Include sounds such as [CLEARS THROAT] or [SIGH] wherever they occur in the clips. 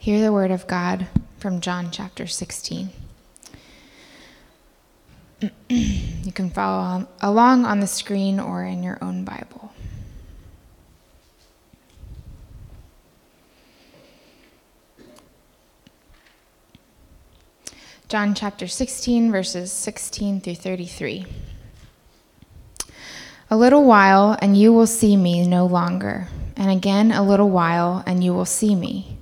Hear the word of God from John chapter 16. [CLEARS THROAT] you can follow along on the screen or in your own Bible. John chapter 16, verses 16 through 33. A little while, and you will see me no longer, and again a little while, and you will see me.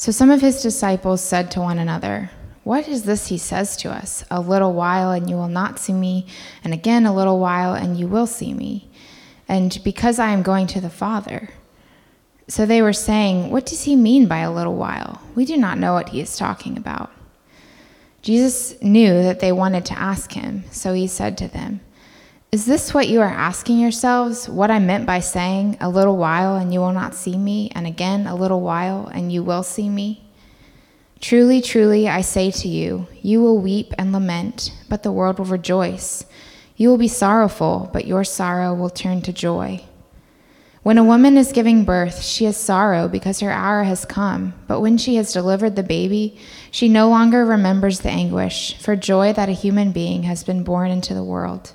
So some of his disciples said to one another, What is this he says to us? A little while, and you will not see me, and again a little while, and you will see me. And because I am going to the Father. So they were saying, What does he mean by a little while? We do not know what he is talking about. Jesus knew that they wanted to ask him, so he said to them, Is this what you are asking yourselves? What I meant by saying, A little while and you will not see me, and again a little while and you will see me? Truly, truly, I say to you, you will weep and lament, but the world will rejoice. You will be sorrowful, but your sorrow will turn to joy. When a woman is giving birth, she has sorrow because her hour has come. But when she has delivered the baby, she no longer remembers the anguish for joy that a human being has been born into the world.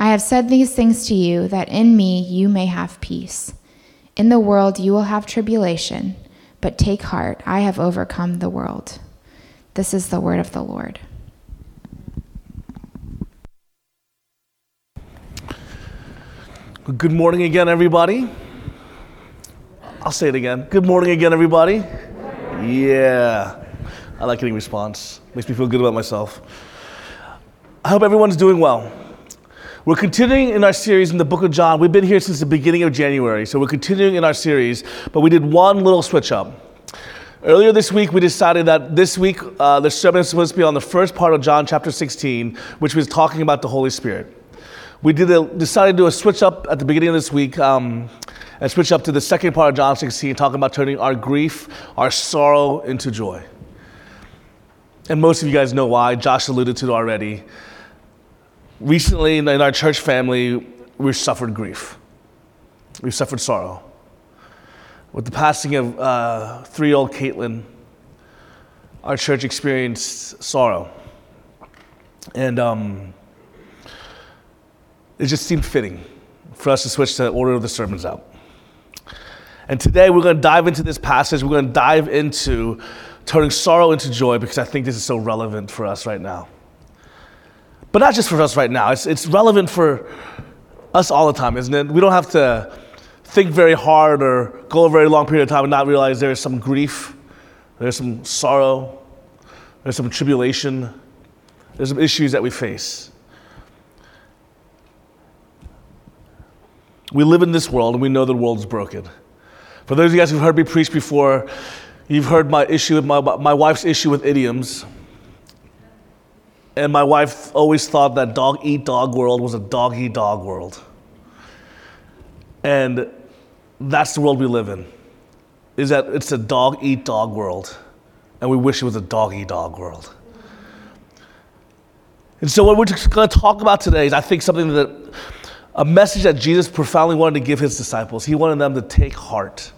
I have said these things to you, that in me you may have peace. In the world you will have tribulation, but take heart, I have overcome the world. This is the word of the Lord. Good morning again, everybody. I'll say it again. Good morning again, everybody. Yeah. I like getting response. Makes me feel good about myself. I hope everyone's doing well. We're continuing in our series in the book of John. We've been here since the beginning of January, so we're continuing in our series, but we did one little switch up. Earlier this week, we decided that this week uh, the sermon is supposed to be on the first part of John chapter 16, which was talking about the Holy Spirit. We did a, decided to do a switch up at the beginning of this week. Um, and switch up to the second part of John 16, talking about turning our grief, our sorrow into joy. And most of you guys know why. Josh alluded to it already. Recently, in our church family, we've suffered grief. We've suffered sorrow. With the passing of uh, three year old Caitlin, our church experienced sorrow. And um, it just seemed fitting for us to switch the order of the sermons out. And today we're going to dive into this passage. We're going to dive into turning sorrow into joy because I think this is so relevant for us right now. But not just for us right now, it's, it's relevant for us all the time, isn't it? We don't have to think very hard or go a very long period of time and not realize there is some grief, there's some sorrow, there's some tribulation, there's some issues that we face. We live in this world and we know the world's broken. For those of you guys who've heard me preach before, you've heard my issue with my, my wife's issue with idioms. And my wife always thought that dog eat dog world was a dog eat dog world. And that's the world we live in. Is that it's a dog eat dog world. And we wish it was a dog eat dog world. And so, what we're going to talk about today is, I think, something that a message that Jesus profoundly wanted to give his disciples. He wanted them to take heart.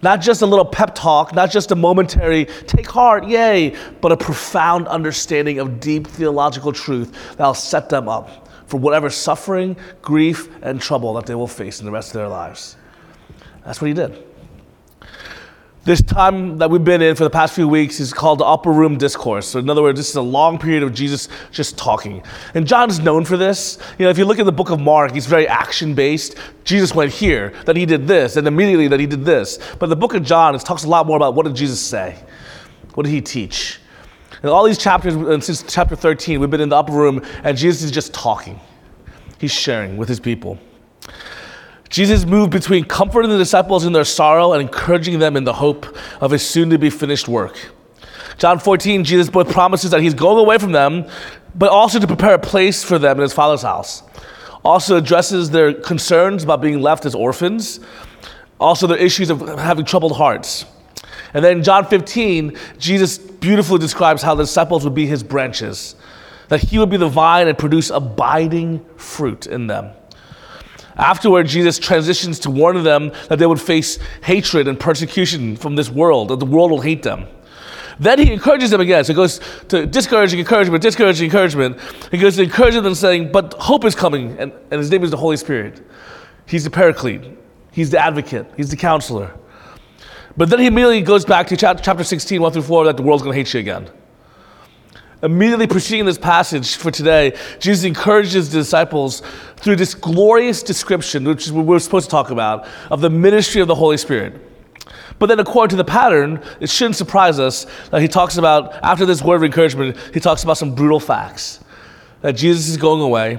Not just a little pep talk, not just a momentary take heart, yay, but a profound understanding of deep theological truth that'll set them up for whatever suffering, grief, and trouble that they will face in the rest of their lives. That's what he did. This time that we've been in for the past few weeks is called the upper room discourse. So, in other words, this is a long period of Jesus just talking. And John is known for this. You know, if you look at the book of Mark, he's very action based. Jesus went here, then he did this, and immediately that he did this. But the book of John it talks a lot more about what did Jesus say? What did he teach? And all these chapters, and since chapter 13, we've been in the upper room, and Jesus is just talking. He's sharing with his people. Jesus moved between comforting the disciples in their sorrow and encouraging them in the hope of his soon to be finished work. John 14, Jesus both promises that he's going away from them, but also to prepare a place for them in his Father's house. Also addresses their concerns about being left as orphans, also their issues of having troubled hearts. And then John 15, Jesus beautifully describes how the disciples would be his branches, that he would be the vine and produce abiding fruit in them. Afterward, Jesus transitions to warn them that they would face hatred and persecution from this world, that the world will hate them. Then he encourages them again. So he goes to discouraging encouragement, discouraging encouragement. He goes to encouraging them, saying, But hope is coming, and, and his name is the Holy Spirit. He's the paraclete, he's the advocate, he's the counselor. But then he immediately goes back to chapter 16, 1 through 4, that the world's going to hate you again. Immediately preceding this passage for today, Jesus encourages the disciples through this glorious description, which is what we're supposed to talk about, of the ministry of the Holy Spirit. But then, according to the pattern, it shouldn't surprise us that he talks about, after this word of encouragement, he talks about some brutal facts. That Jesus is going away,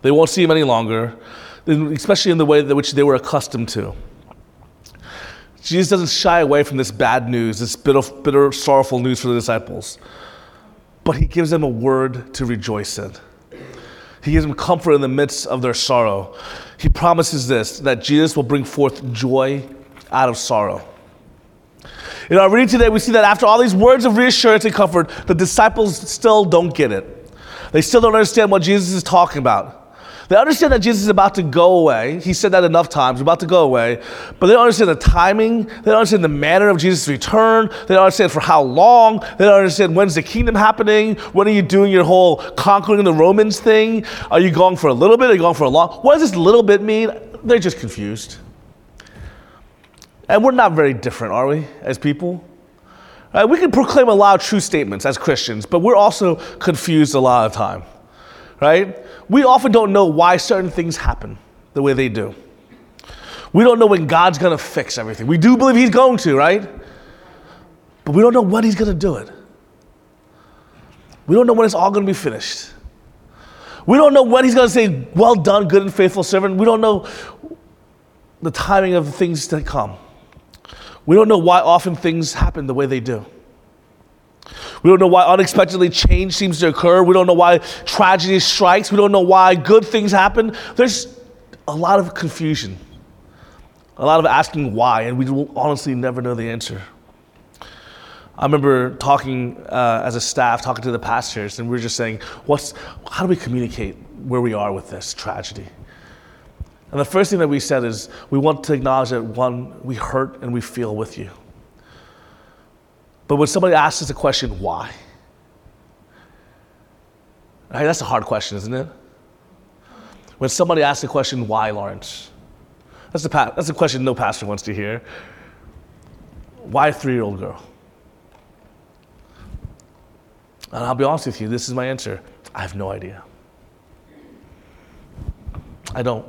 they won't see him any longer, especially in the way that which they were accustomed to. Jesus doesn't shy away from this bad news, this bitter, bitter sorrowful news for the disciples but he gives them a word to rejoice in. He gives them comfort in the midst of their sorrow. He promises this that Jesus will bring forth joy out of sorrow. In our reading today, we see that after all these words of reassurance and comfort, the disciples still don't get it. They still don't understand what Jesus is talking about. They understand that Jesus is about to go away. He said that enough times, about to go away. But they don't understand the timing. They don't understand the manner of Jesus' return. They don't understand for how long. They don't understand when's the kingdom happening. When are you doing your whole conquering the Romans thing? Are you going for a little bit? Are you going for a long? What does this little bit mean? They're just confused. And we're not very different, are we, as people? Uh, we can proclaim a lot of true statements as Christians, but we're also confused a lot of time, right? we often don't know why certain things happen the way they do. We don't know when God's going to fix everything. We do believe He's going to, right? But we don't know when He's going to do it. We don't know when it's all going to be finished. We don't know when He's going to say, Well done, good and faithful servant. We don't know the timing of the things to come. We don't know why often things happen the way they do. We don't know why unexpectedly change seems to occur. We don't know why tragedy strikes. We don't know why good things happen. There's a lot of confusion, a lot of asking why, and we will honestly never know the answer. I remember talking uh, as a staff, talking to the pastors, and we were just saying, "What's? How do we communicate where we are with this tragedy?" And the first thing that we said is, we want to acknowledge that one, we hurt and we feel with you. But when somebody asks us a question, why? Right, that's a hard question, isn't it? When somebody asks the question, why, Lawrence? That's a, that's a question no pastor wants to hear. Why a three year old girl? And I'll be honest with you, this is my answer. I have no idea. I don't.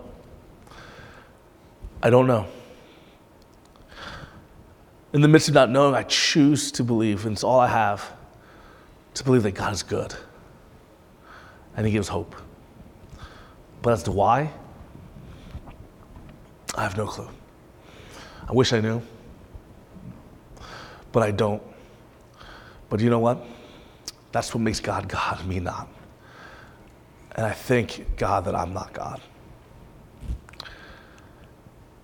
I don't know in the midst of not knowing, I choose to believe, and it's all I have, to believe that God is good. And He gives hope. But as to why, I have no clue. I wish I knew, but I don't. But you know what? That's what makes God God, me not. And I thank God that I'm not God.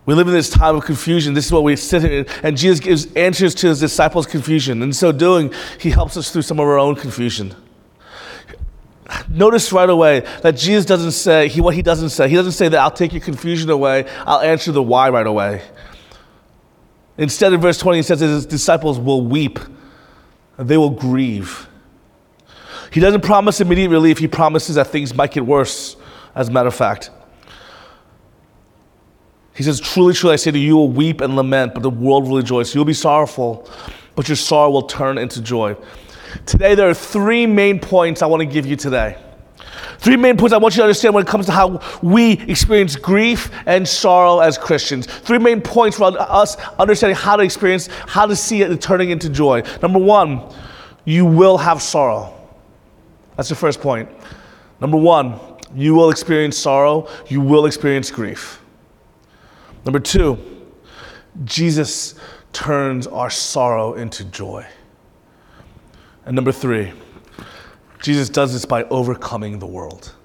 We live in this time of confusion. This is what we sit in. And Jesus gives answers to his disciples' confusion. In so doing, he helps us through some of our own confusion. Notice right away that Jesus doesn't say, he, what he doesn't say, he doesn't say that I'll take your confusion away, I'll answer the why right away. Instead, in verse 20, he says that his disciples will weep, and they will grieve. He doesn't promise immediate relief, he promises that things might get worse, as a matter of fact. He says, Truly, truly, I say to you, you will weep and lament, but the world will rejoice. You'll be sorrowful, but your sorrow will turn into joy. Today, there are three main points I want to give you today. Three main points I want you to understand when it comes to how we experience grief and sorrow as Christians. Three main points for us understanding how to experience, how to see it turning into joy. Number one, you will have sorrow. That's the first point. Number one, you will experience sorrow, you will experience grief. Number two, Jesus turns our sorrow into joy. And number three, Jesus does this by overcoming the world.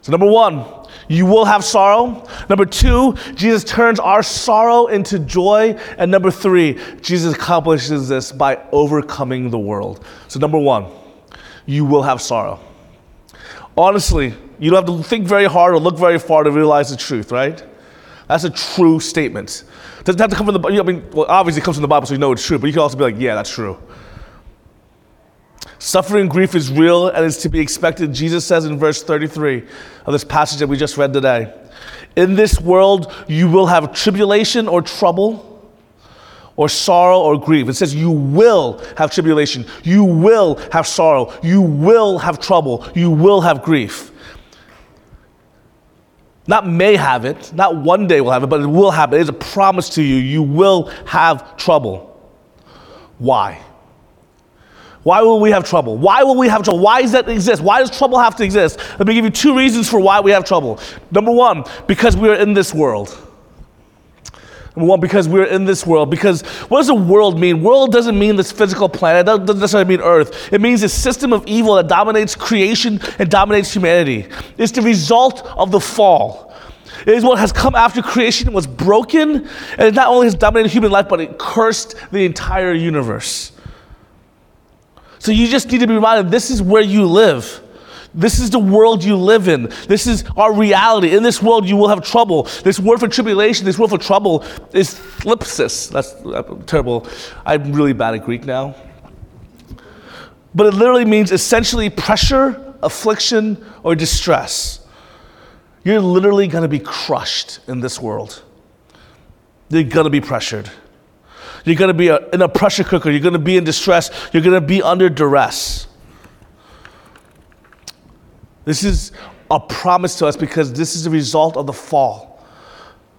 So, number one, you will have sorrow. Number two, Jesus turns our sorrow into joy. And number three, Jesus accomplishes this by overcoming the world. So, number one, you will have sorrow. Honestly, you don't have to think very hard or look very far to realize the truth, right? That's a true statement. Doesn't have to come from the. I mean, well, obviously it comes from the Bible, so you know it's true. But you can also be like, yeah, that's true. Suffering and grief is real and is to be expected. Jesus says in verse 33 of this passage that we just read today In this world, you will have tribulation or trouble, or sorrow or grief. It says you will have tribulation, you will have sorrow, you will have trouble, you will have grief. Not may have it, not one day will have it, but it will happen. It is a promise to you. You will have trouble. Why? Why will we have trouble? Why will we have trouble? Why does that exist? Why does trouble have to exist? Let me give you two reasons for why we have trouble. Number one, because we are in this world. Because we're in this world. Because what does the world mean? World doesn't mean this physical planet. It doesn't necessarily mean Earth. It means a system of evil that dominates creation and dominates humanity. It's the result of the fall. It is what has come after creation was broken, and it not only has dominated human life, but it cursed the entire universe. So you just need to be reminded this is where you live. This is the world you live in. This is our reality. In this world, you will have trouble. This word for tribulation, this word for trouble is thlipsis. That's terrible. I'm really bad at Greek now. But it literally means essentially pressure, affliction, or distress. You're literally going to be crushed in this world. You're going to be pressured. You're going to be in a pressure cooker. You're going to be in distress. You're going to be under duress. This is a promise to us because this is the result of the fall.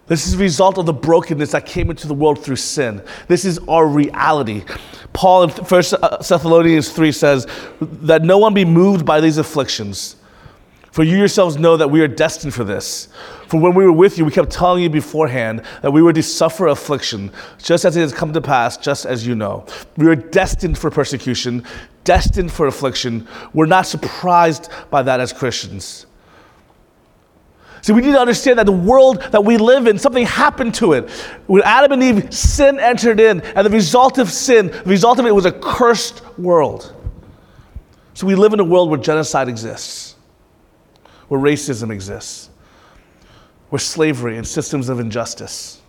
This is the result of the brokenness that came into the world through sin. This is our reality. Paul in 1 Thessalonians 3 says that no one be moved by these afflictions. For you yourselves know that we are destined for this. For when we were with you, we kept telling you beforehand that we were to suffer affliction, just as it has come to pass, just as you know. We are destined for persecution, destined for affliction. We're not surprised by that as Christians. See, we need to understand that the world that we live in, something happened to it. When Adam and Eve, sin entered in, and the result of sin, the result of it was a cursed world. So we live in a world where genocide exists, where racism exists, where slavery and systems of injustice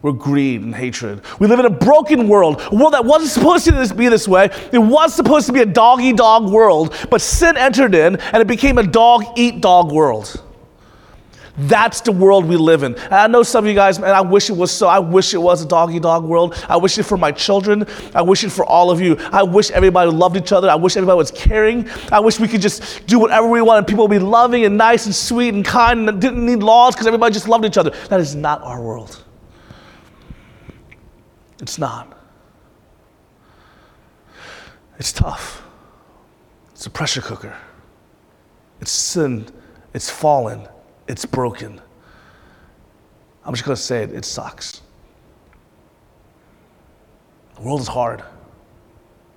where greed and hatred. We live in a broken world, a world that wasn't supposed to be this way. It was supposed to be a dog eat dog world, but sin entered in and it became a dog eat dog world. That's the world we live in. And I know some of you guys, man, I wish it was so. I wish it was a doggy dog world. I wish it for my children. I wish it for all of you. I wish everybody loved each other. I wish everybody was caring. I wish we could just do whatever we want and people would be loving and nice and sweet and kind and didn't need laws because everybody just loved each other. That is not our world. It's not. It's tough. It's a pressure cooker. It's sin. It's fallen. It's broken. I'm just going to say it, it sucks. The world is hard. It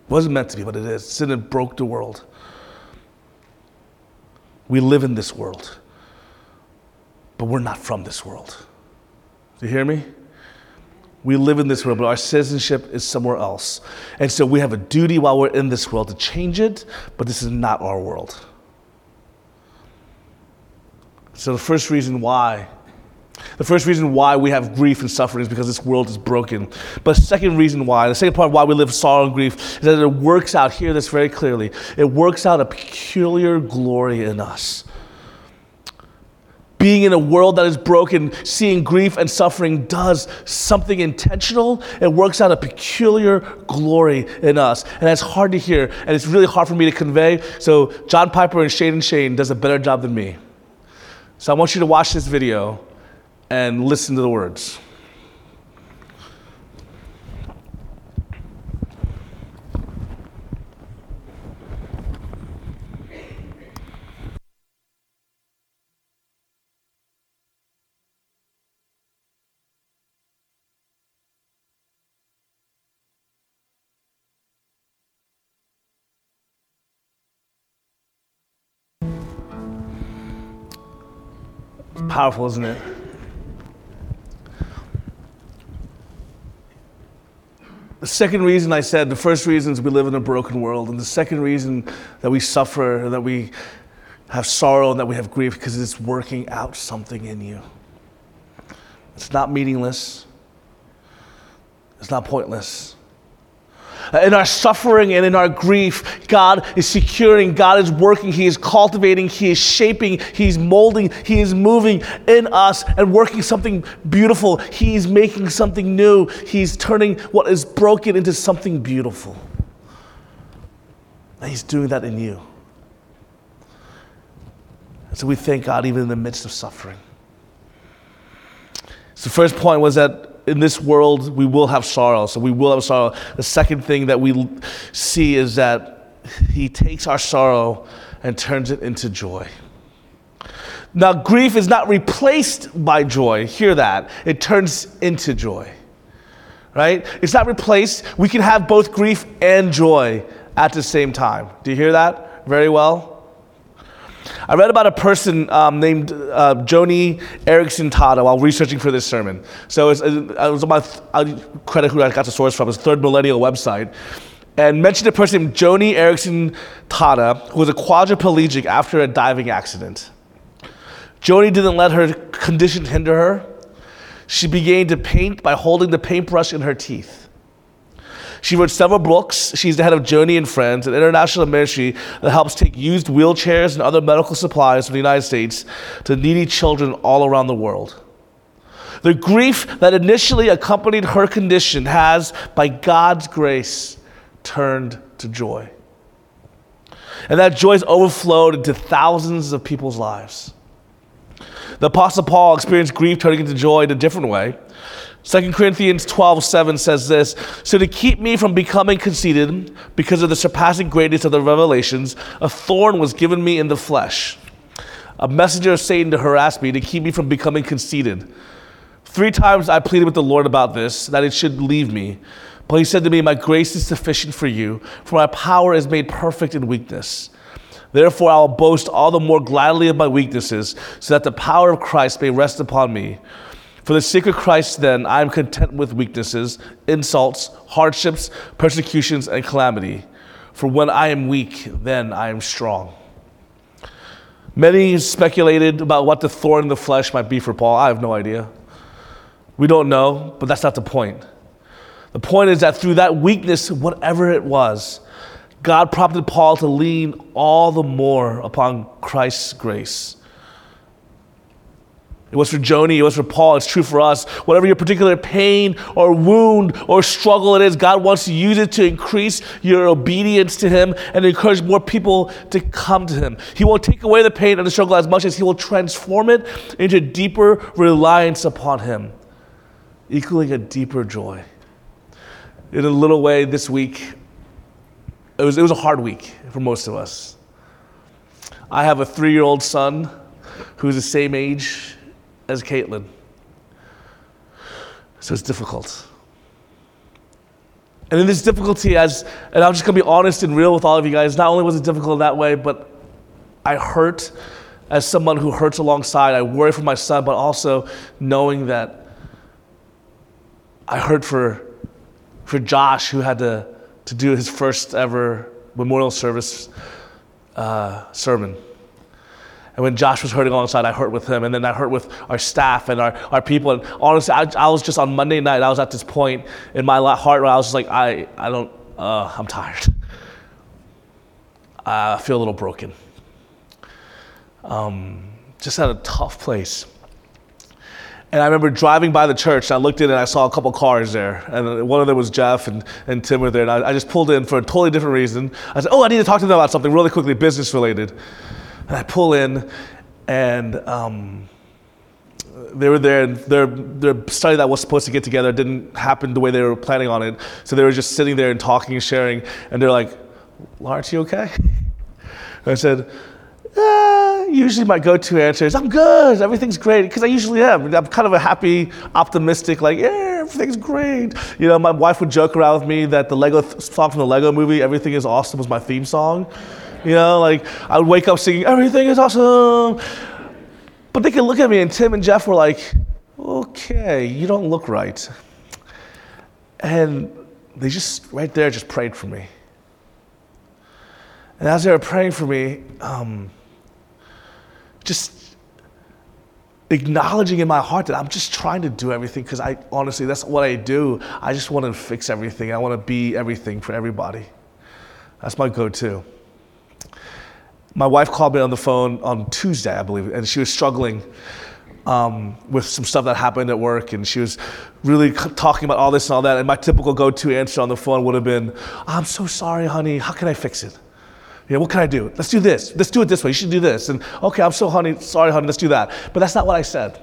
wasn't meant to be, but it is. Sin broke the world. We live in this world, but we're not from this world. Do you hear me? We live in this world, but our citizenship is somewhere else. And so we have a duty while we're in this world to change it, but this is not our world. So the first reason why the first reason why we have grief and suffering is because this world is broken. But the second reason why, the second part why we live sorrow and grief, is that it works out, hear this very clearly, it works out a peculiar glory in us. Being in a world that is broken, seeing grief and suffering does something intentional. It works out a peculiar glory in us. And that's hard to hear, and it's really hard for me to convey. So, John Piper and Shane and Shane does a better job than me. So, I want you to watch this video and listen to the words. Powerful, isn't it? The second reason I said, the first reason is we live in a broken world, and the second reason that we suffer, that we have sorrow, and that we have grief, because it's working out something in you. It's not meaningless, it's not pointless. In our suffering and in our grief, God is securing, God is working, He is cultivating, He is shaping, He's molding, He is moving in us and working something beautiful. He's making something new. He's turning what is broken into something beautiful. And He's doing that in you. And so we thank God even in the midst of suffering. So, the first point was that in this world, we will have sorrow. So we will have sorrow. The second thing that we see is that He takes our sorrow and turns it into joy. Now, grief is not replaced by joy. Hear that. It turns into joy. Right? It's not replaced. We can have both grief and joy at the same time. Do you hear that very well? I read about a person um, named uh, Joni Eareckson Tada while researching for this sermon. So it was on my, I credit who I got the source from, it's Third Millennium website. And mentioned a person named Joni Eareckson Tada, who was a quadriplegic after a diving accident. Joni didn't let her condition hinder her. She began to paint by holding the paintbrush in her teeth. She wrote several books. She's the head of Joni and Friends, an international ministry that helps take used wheelchairs and other medical supplies from the United States to needy children all around the world. The grief that initially accompanied her condition has, by God's grace, turned to joy. And that joy has overflowed into thousands of people's lives. The Apostle Paul experienced grief turning into joy in a different way. 2 Corinthians 12, 7 says this So to keep me from becoming conceited, because of the surpassing greatness of the revelations, a thorn was given me in the flesh, a messenger of Satan to harass me, to keep me from becoming conceited. Three times I pleaded with the Lord about this, that it should leave me. But he said to me, My grace is sufficient for you, for my power is made perfect in weakness. Therefore, I will boast all the more gladly of my weaknesses, so that the power of Christ may rest upon me. For the sake of Christ, then, I am content with weaknesses, insults, hardships, persecutions, and calamity. For when I am weak, then I am strong. Many speculated about what the thorn in the flesh might be for Paul. I have no idea. We don't know, but that's not the point. The point is that through that weakness, whatever it was, God prompted Paul to lean all the more upon Christ's grace. It was for Joni, it was for Paul, it's true for us. Whatever your particular pain or wound or struggle it is, God wants to use it to increase your obedience to Him and encourage more people to come to Him. He won't take away the pain and the struggle as much as He will transform it into deeper reliance upon Him, equaling a deeper joy. In a little way, this week, it was, it was a hard week for most of us. I have a three year old son who's the same age as Caitlin. So it's difficult. And in this difficulty, as and I'm just gonna be honest and real with all of you guys, not only was it difficult in that way, but I hurt as someone who hurts alongside. I worry for my son, but also knowing that I hurt for, for Josh, who had to, to do his first ever memorial service uh, sermon. And when Josh was hurting alongside, I hurt with him. And then I hurt with our staff and our, our people. And honestly, I, I was just on Monday night, I was at this point in my heart where I was just like, I, I don't, uh, I'm tired. I feel a little broken. Um, just at a tough place. And I remember driving by the church, and I looked in and I saw a couple cars there. And one of them was Jeff and, and Tim were there. And I, I just pulled in for a totally different reason. I said, Oh, I need to talk to them about something really quickly, business related. And I pull in, and um, they were there, and their, their study that was supposed to get together didn't happen the way they were planning on it. So they were just sitting there and talking and sharing. And they're like, Lawrence, you okay? And I said, uh, usually my go-to answer is, I'm good, everything's great, because I usually am. I'm kind of a happy, optimistic, like, yeah, everything's great. You know, my wife would joke around with me that the Lego th- song from the Lego movie, Everything is Awesome, was my theme song. You know, like, I would wake up singing, everything is awesome. But they could look at me, and Tim and Jeff were like, okay, you don't look right. And they just, right there, just prayed for me. And as they were praying for me, um, just acknowledging in my heart that I'm just trying to do everything because I honestly, that's what I do. I just want to fix everything. I want to be everything for everybody. That's my go to. My wife called me on the phone on Tuesday, I believe, and she was struggling um, with some stuff that happened at work, and she was really talking about all this and all that. And my typical go to answer on the phone would have been, I'm so sorry, honey. How can I fix it? Know, what can I do? Let's do this. Let's do it this way. You should do this. And okay, I'm so honey, sorry, honey, let's do that. But that's not what I said.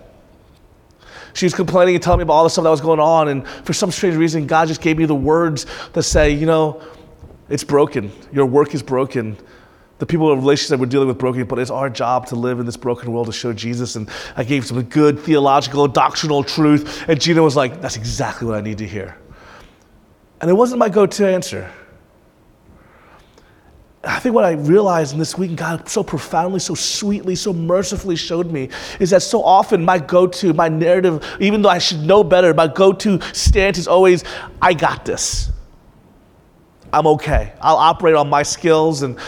She was complaining and telling me about all the stuff that was going on, and for some strange reason, God just gave me the words to say, you know, it's broken. Your work is broken. The people in relationships that we're dealing with broken, but it's our job to live in this broken world to show Jesus. And I gave some good theological, doctrinal truth, and Gina was like, that's exactly what I need to hear. And it wasn't my go-to answer. I think what I realized in this week, and God so profoundly, so sweetly, so mercifully showed me, is that so often my go to, my narrative, even though I should know better, my go to stance is always, I got this. I'm okay. I'll operate on my skills. And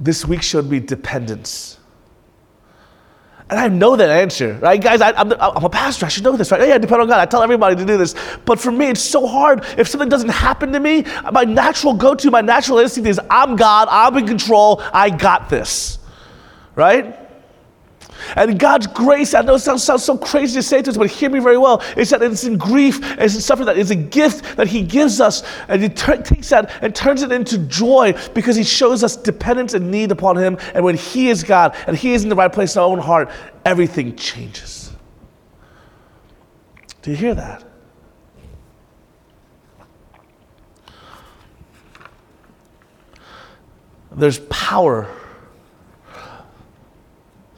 this week showed me dependence. And I know that answer, right? Guys, I, am a pastor. I should know this, right? Yeah, depend on God. I tell everybody to do this. But for me, it's so hard. If something doesn't happen to me, my natural go to, my natural instinct is I'm God, I'm in control, I got this, right? And God's grace, I know it sounds, sounds so crazy to say to us, but hear me very well. It's that it's in grief, it's in suffering, that it's a gift that He gives us. And He t- takes that and turns it into joy because He shows us dependence and need upon Him. And when He is God and He is in the right place in our own heart, everything changes. Do you hear that? There's power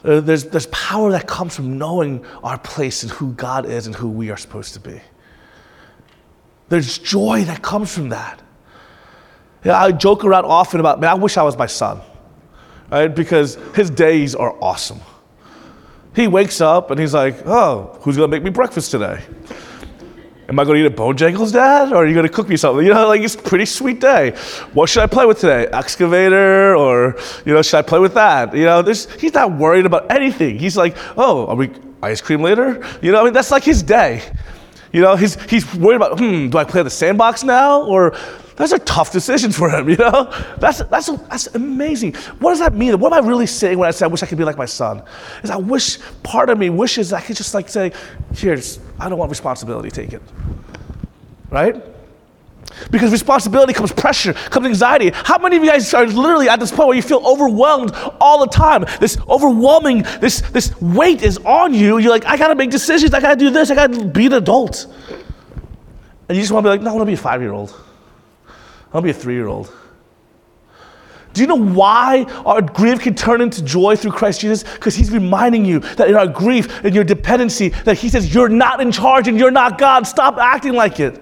uh, there's, there's power that comes from knowing our place and who God is and who we are supposed to be. There's joy that comes from that. Yeah, I joke around often about, man, I wish I was my son, right? Because his days are awesome. He wakes up and he's like, oh, who's gonna make me breakfast today? Am I going to eat at Bojangles, Dad? Or are you going to cook me something? You know, like it's a pretty sweet day. What should I play with today? Excavator? Or, you know, should I play with that? You know, he's not worried about anything. He's like, oh, are we ice cream later? You know, I mean, that's like his day. You know, he's, he's worried about, hmm, do I play the sandbox now? Or that's a tough decision for him, you know? That's, that's, that's amazing. What does that mean? What am I really saying when I say I wish I could be like my son? Is I wish, part of me wishes I could just like say, here's, I don't want responsibility, taken. Right? Because responsibility comes pressure, comes anxiety. How many of you guys are literally at this point where you feel overwhelmed all the time? This overwhelming, this, this weight is on you. You're like, I gotta make decisions, I gotta do this, I gotta be an adult. And you just wanna be like, no, I wanna be a five year old. I wanna be a three year old. Do you know why our grief can turn into joy through Christ Jesus? Because He's reminding you that in our grief and your dependency, that He says, You're not in charge and you're not God. Stop acting like it.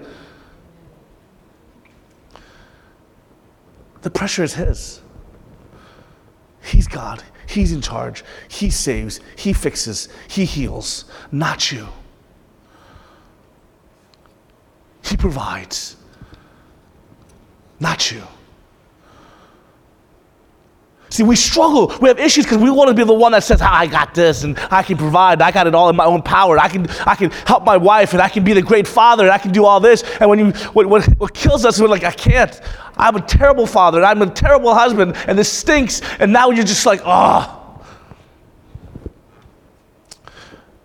The pressure is His. He's God. He's in charge. He saves. He fixes. He heals, not you. He provides, not you. See, we struggle. We have issues because we want to be the one that says, I got this and I can provide. I got it all in my own power. I can, I can help my wife and I can be the great father and I can do all this. And when you, what, what, what kills us, is we're like, I can't. I'm a terrible father and I'm a terrible husband and this stinks. And now you're just like, oh.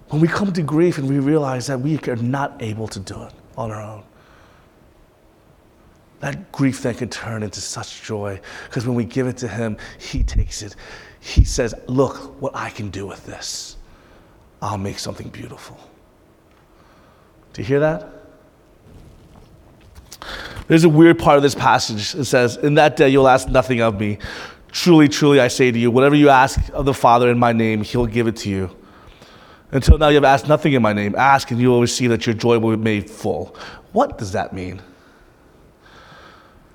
When we come to grief and we realize that we are not able to do it on our own that grief then can turn into such joy because when we give it to Him, He takes it. He says, Look what I can do with this. I'll make something beautiful. Do you hear that? There's a weird part of this passage. It says, In that day you'll ask nothing of me. Truly, truly, I say to you, whatever you ask of the Father in my name, He'll give it to you. Until now, you have asked nothing in my name. Ask, and you will receive that your joy will be made full. What does that mean?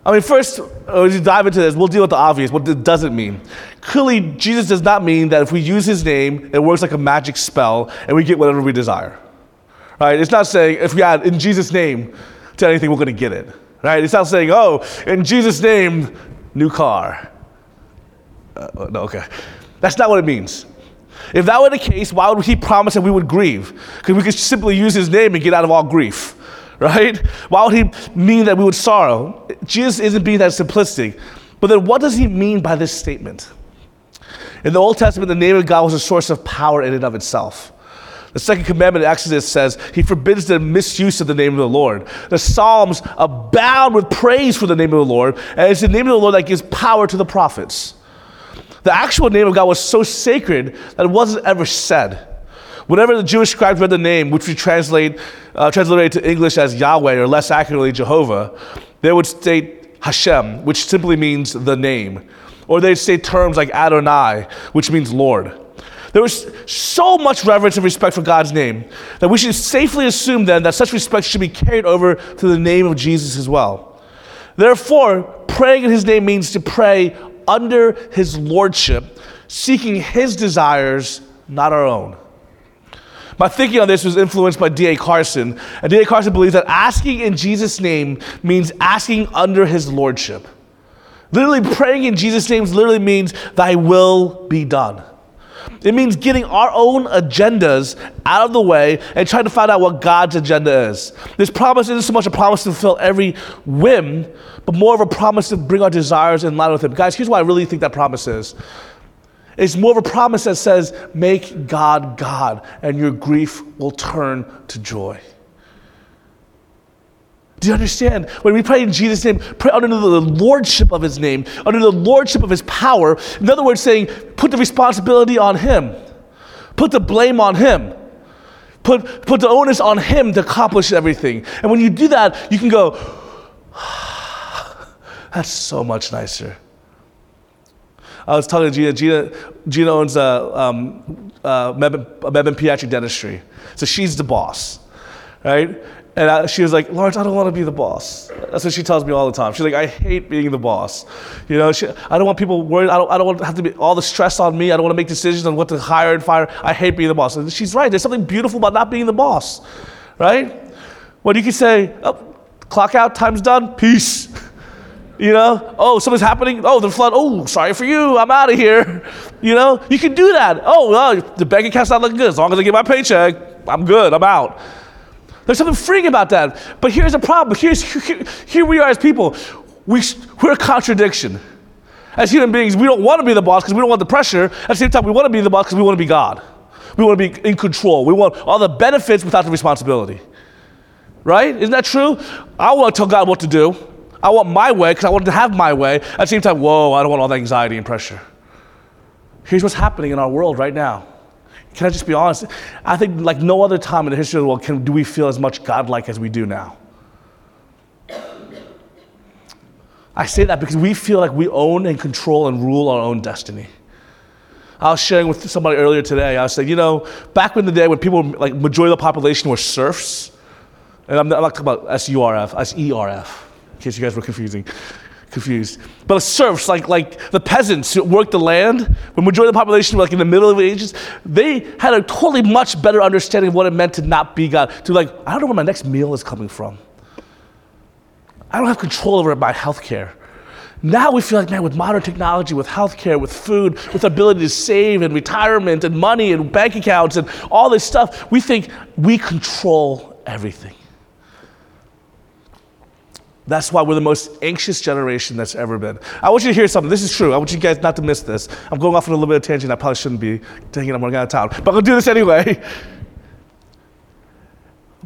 I mean, first, as you dive into this, we'll deal with the obvious, what it doesn't mean. Clearly, Jesus does not mean that if we use his name, it works like a magic spell and we get whatever we desire. Right? It's not saying if we add in Jesus' name to anything, we're going to get it. Right? It's not saying, oh, in Jesus' name, new car. Uh, no, okay. That's not what it means. If that were the case, why would he promise that we would grieve? Because we could simply use his name and get out of all grief right? Why would he mean that we would sorrow? Jesus isn't being that simplistic. But then what does he mean by this statement? In the Old Testament, the name of God was a source of power in and of itself. The second commandment in Exodus says he forbids the misuse of the name of the Lord. The Psalms abound with praise for the name of the Lord, and it's the name of the Lord that gives power to the prophets. The actual name of God was so sacred that it wasn't ever said. Whenever the Jewish scribes read the name, which we translate, uh, to English as Yahweh, or less accurately, Jehovah, they would state Hashem, which simply means the name. Or they'd say terms like Adonai, which means Lord. There was so much reverence and respect for God's name that we should safely assume then that such respect should be carried over to the name of Jesus as well. Therefore, praying in his name means to pray under his lordship, seeking his desires, not our own. My thinking on this was influenced by D.A. Carson. And D.A. Carson believes that asking in Jesus' name means asking under his lordship. Literally, praying in Jesus' name literally means, Thy will be done. It means getting our own agendas out of the way and trying to find out what God's agenda is. This promise isn't so much a promise to fulfill every whim, but more of a promise to bring our desires in line with Him. Guys, here's why I really think that promise is it's more of a promise that says, Make God God, and your grief will turn to joy. Do you understand? When we pray in Jesus' name, pray under the lordship of his name, under the lordship of his power. In other words, saying, put the responsibility on him, put the blame on him, put, put the onus on him to accomplish everything. And when you do that, you can go, [SIGHS] that's so much nicer. I was talking to Gina. Gina, Gina owns a, um, a Mebane, Pediatric Dentistry. So she's the boss, right? And I, she was like, Lawrence, I don't want to be the boss. That's what she tells me all the time. She's like, I hate being the boss. You know, she, I don't want people worried. I don't, I don't want to have to be all the stress on me. I don't want to make decisions on what to hire and fire. I hate being the boss. And she's right. There's something beautiful about not being the boss, right? Well, you can say, oh, clock out, time's done, peace. [LAUGHS] You know, oh, something's happening. Oh, the flood. Oh, sorry for you. I'm out of here. You know, you can do that. Oh, well, the bank account's not looking good. As long as I get my paycheck, I'm good. I'm out. There's something freeing about that. But here's the problem. Here's, here, here we are as people. We, we're a contradiction. As human beings, we don't want to be the boss because we don't want the pressure. At the same time, we want to be the boss because we want to be God. We want to be in control. We want all the benefits without the responsibility. Right? Isn't that true? I want to tell God what to do. I want my way because I want to have my way. At the same time, whoa, I don't want all that anxiety and pressure. Here's what's happening in our world right now. Can I just be honest? I think, like no other time in the history of the world, can, do we feel as much godlike as we do now. I say that because we feel like we own and control and rule our own destiny. I was sharing with somebody earlier today. I was saying, you know, back in the day when people, like, majority of the population were serfs, and I'm not, I'm not talking about S U R F, S E R F case you guys were confusing, confused. But serfs, like, like the peasants who worked the land, when majority of the population like in the middle of the ages, they had a totally much better understanding of what it meant to not be God. To like, I don't know where my next meal is coming from. I don't have control over my health care. Now we feel like, man, with modern technology, with healthcare, with food, with ability to save and retirement and money and bank accounts and all this stuff, we think we control everything. That's why we're the most anxious generation that's ever been. I want you to hear something. This is true. I want you guys not to miss this. I'm going off on a little bit of tangent. I probably shouldn't be. Dang it, I'm running out of town. But I'm going to do this anyway. [LAUGHS]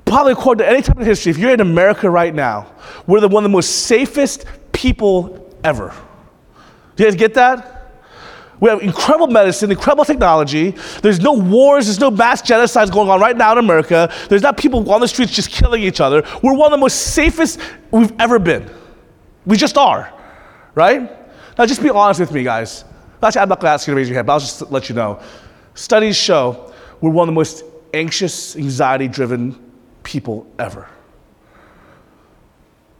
Probably according to any time in history, if you're in America right now, we're the one of the most safest people ever. Do you guys get that? We have incredible medicine, incredible technology. There's no wars, there's no mass genocides going on right now in America. There's not people on the streets just killing each other. We're one of the most safest we've ever been. We just are, right? Now, just be honest with me, guys. Actually, I'm not going to ask you to raise your hand, but I'll just let you know. Studies show we're one of the most anxious, anxiety driven people ever.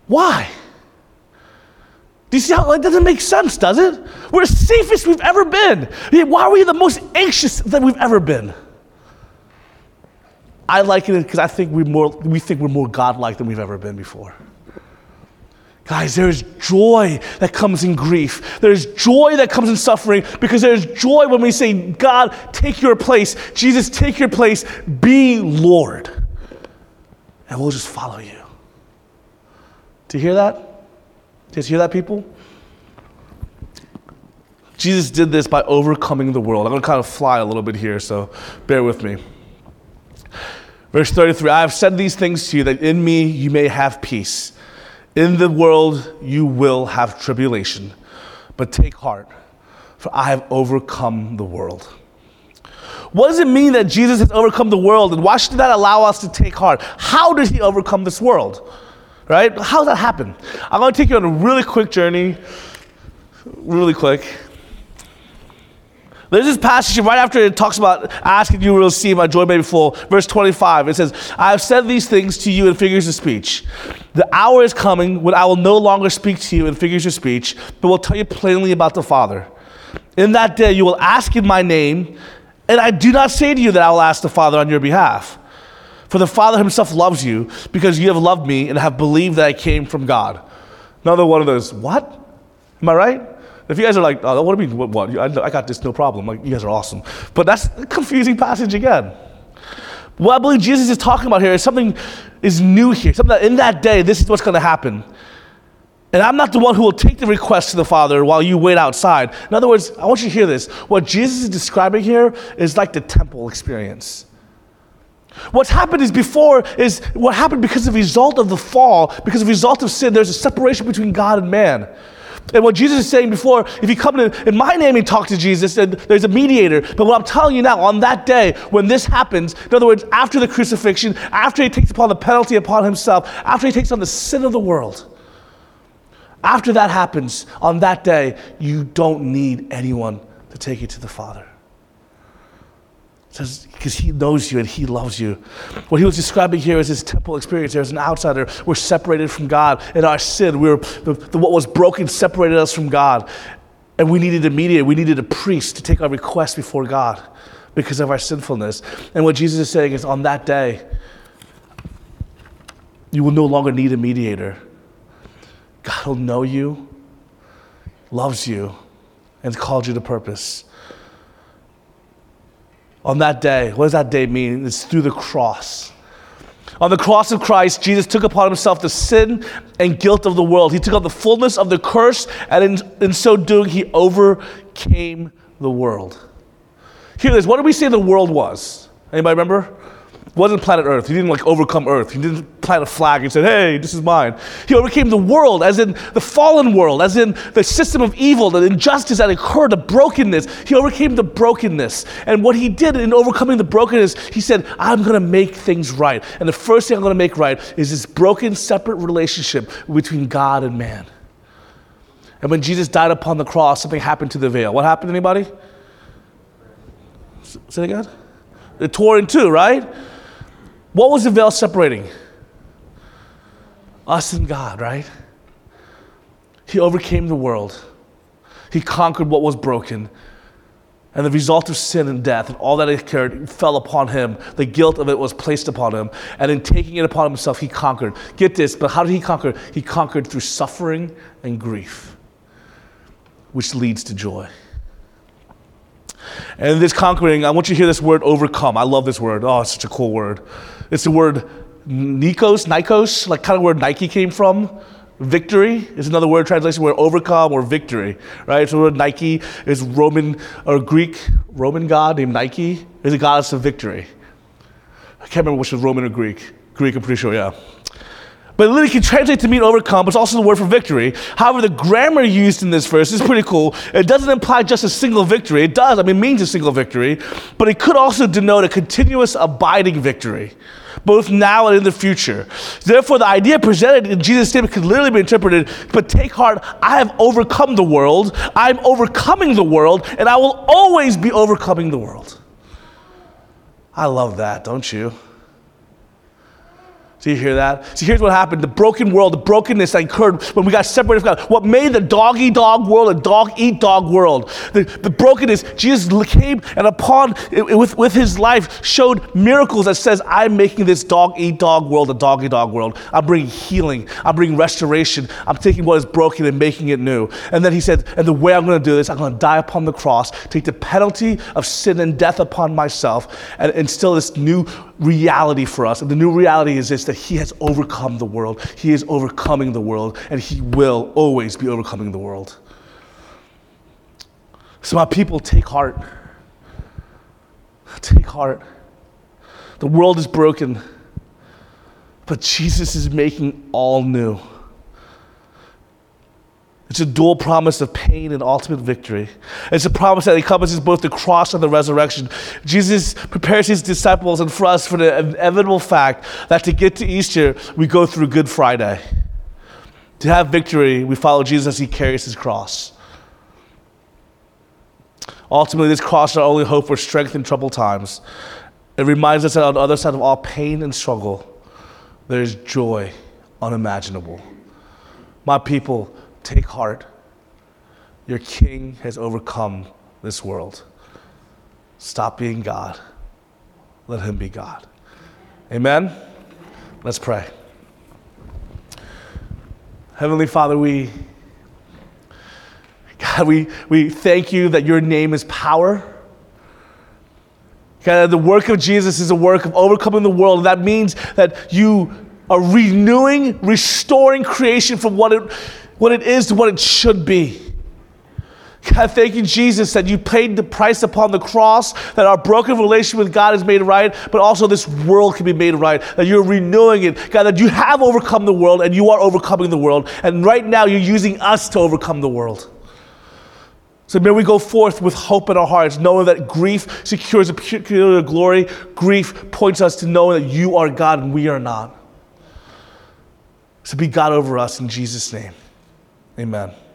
Why? Do you see how it doesn't make sense, does it? We're safest we've ever been. Why are we the most anxious that we've ever been? I like it because I think we're more we think we're more godlike than we've ever been before. Guys, there's joy that comes in grief. There's joy that comes in suffering because there's joy when we say, God, take your place. Jesus, take your place. Be Lord. And we'll just follow you. Do you hear that? Did you hear that, people? Jesus did this by overcoming the world. I'm going to kind of fly a little bit here, so bear with me. Verse 33 I have said these things to you that in me you may have peace. In the world you will have tribulation, but take heart, for I have overcome the world. What does it mean that Jesus has overcome the world, and why should that allow us to take heart? How did he overcome this world? Right? How does that happen? I'm going to take you on a really quick journey, really quick. There's this passage right after it talks about asking you will receive my joy may be full. Verse 25, it says, I have said these things to you in figures of speech. The hour is coming when I will no longer speak to you in figures of speech, but will tell you plainly about the Father. In that day you will ask in my name, and I do not say to you that I will ask the Father on your behalf. For the Father himself loves you because you have loved me and have believed that I came from God. Another one of those, what? Am I right? If you guys are like, oh, what do you mean, what? what? I, got this, no problem. Like, you guys are awesome. But that's a confusing passage again. What I believe Jesus is talking about here is something is new here. Something that in that day, this is what's going to happen. And I'm not the one who will take the request to the Father while you wait outside. In other words, I want you to hear this. What Jesus is describing here is like the temple experience. What's happened is before is what happened because of the result of the fall, because of the result of sin, there's a separation between God and man. And what Jesus is saying before, if you come in, in my name and talk to Jesus, there's a mediator. But what I'm telling you now, on that day, when this happens, in other words, after the crucifixion, after he takes upon the penalty upon himself, after he takes on the sin of the world, after that happens, on that day, you don't need anyone to take you to the Father says because he knows you and he loves you. What he was describing here is his temple experience. There's an outsider. We're separated from God in our sin. We were the, the, what was broken separated us from God, and we needed a mediator. We needed a priest to take our request before God because of our sinfulness. And what Jesus is saying is, on that day, you will no longer need a mediator. God will know you, loves you, and called you to purpose on that day. What does that day mean? It's through the cross. On the cross of Christ, Jesus took upon himself the sin and guilt of the world. He took on the fullness of the curse, and in, in so doing, he overcame the world. Here it is. What did we say the world was? Anybody remember? Wasn't planet Earth. He didn't like overcome Earth. He didn't plant a flag and said, hey, this is mine. He overcame the world, as in the fallen world, as in the system of evil, the injustice that occurred, the brokenness. He overcame the brokenness. And what he did in overcoming the brokenness, he said, I'm going to make things right. And the first thing I'm going to make right is this broken, separate relationship between God and man. And when Jesus died upon the cross, something happened to the veil. What happened, anybody? Say it again? It tore in two, right? What was the veil separating? Us and God, right? He overcame the world. He conquered what was broken. And the result of sin and death and all that it carried fell upon him. The guilt of it was placed upon him. And in taking it upon himself, he conquered. Get this, but how did he conquer? He conquered through suffering and grief, which leads to joy. And this conquering, I want you to hear this word overcome. I love this word. Oh, it's such a cool word. It's the word Nikos, Nikos, like kind of where Nike came from. Victory is another word translation where overcome or victory, right? So Nike is Roman or Greek Roman god named Nike is a goddess of victory. I can't remember which was Roman or Greek. Greek, I'm pretty sure, yeah. But it literally can translate to mean overcome, but it's also the word for victory. However, the grammar used in this verse is pretty cool. It doesn't imply just a single victory. It does, I mean, it means a single victory, but it could also denote a continuous abiding victory both now and in the future. Therefore, the idea presented in Jesus' statement could literally be interpreted, but take heart, I have overcome the world, I'm overcoming the world, and I will always be overcoming the world. I love that, don't you? Do you hear that? See, here's what happened. The broken world, the brokenness that occurred when we got separated from God. What made the dog eat dog world a dog eat dog world? The, the brokenness, Jesus came and upon, with, with his life, showed miracles that says, I'm making this dog eat dog world a dog eat dog world. I'm bringing healing. I'm bringing restoration. I'm taking what is broken and making it new. And then he said, and the way I'm going to do this, I'm going to die upon the cross, take the penalty of sin and death upon myself, and instill this new reality for us. And the new reality is this that He has overcome the world. He is overcoming the world, and He will always be overcoming the world. So, my people, take heart. Take heart. The world is broken, but Jesus is making all new. It's a dual promise of pain and ultimate victory. It's a promise that encompasses both the cross and the resurrection. Jesus prepares his disciples and for us for the inevitable fact that to get to Easter, we go through Good Friday. To have victory, we follow Jesus as he carries his cross. Ultimately, this cross is our only hope for strength in troubled times. It reminds us that on the other side of all pain and struggle, there is joy unimaginable. My people, Take heart. Your king has overcome this world. Stop being God. Let him be God. Amen? Let's pray. Heavenly Father, we God, we, we thank you that your name is power. God, the work of Jesus is a work of overcoming the world. That means that you are renewing, restoring creation from what it what it is to what it should be. God, thank you, Jesus, that you paid the price upon the cross, that our broken relation with God is made right, but also this world can be made right, that you're renewing it. God, that you have overcome the world and you are overcoming the world. And right now, you're using us to overcome the world. So may we go forth with hope in our hearts, knowing that grief secures a peculiar glory. Grief points us to knowing that you are God and we are not. So be God over us in Jesus' name. Amen.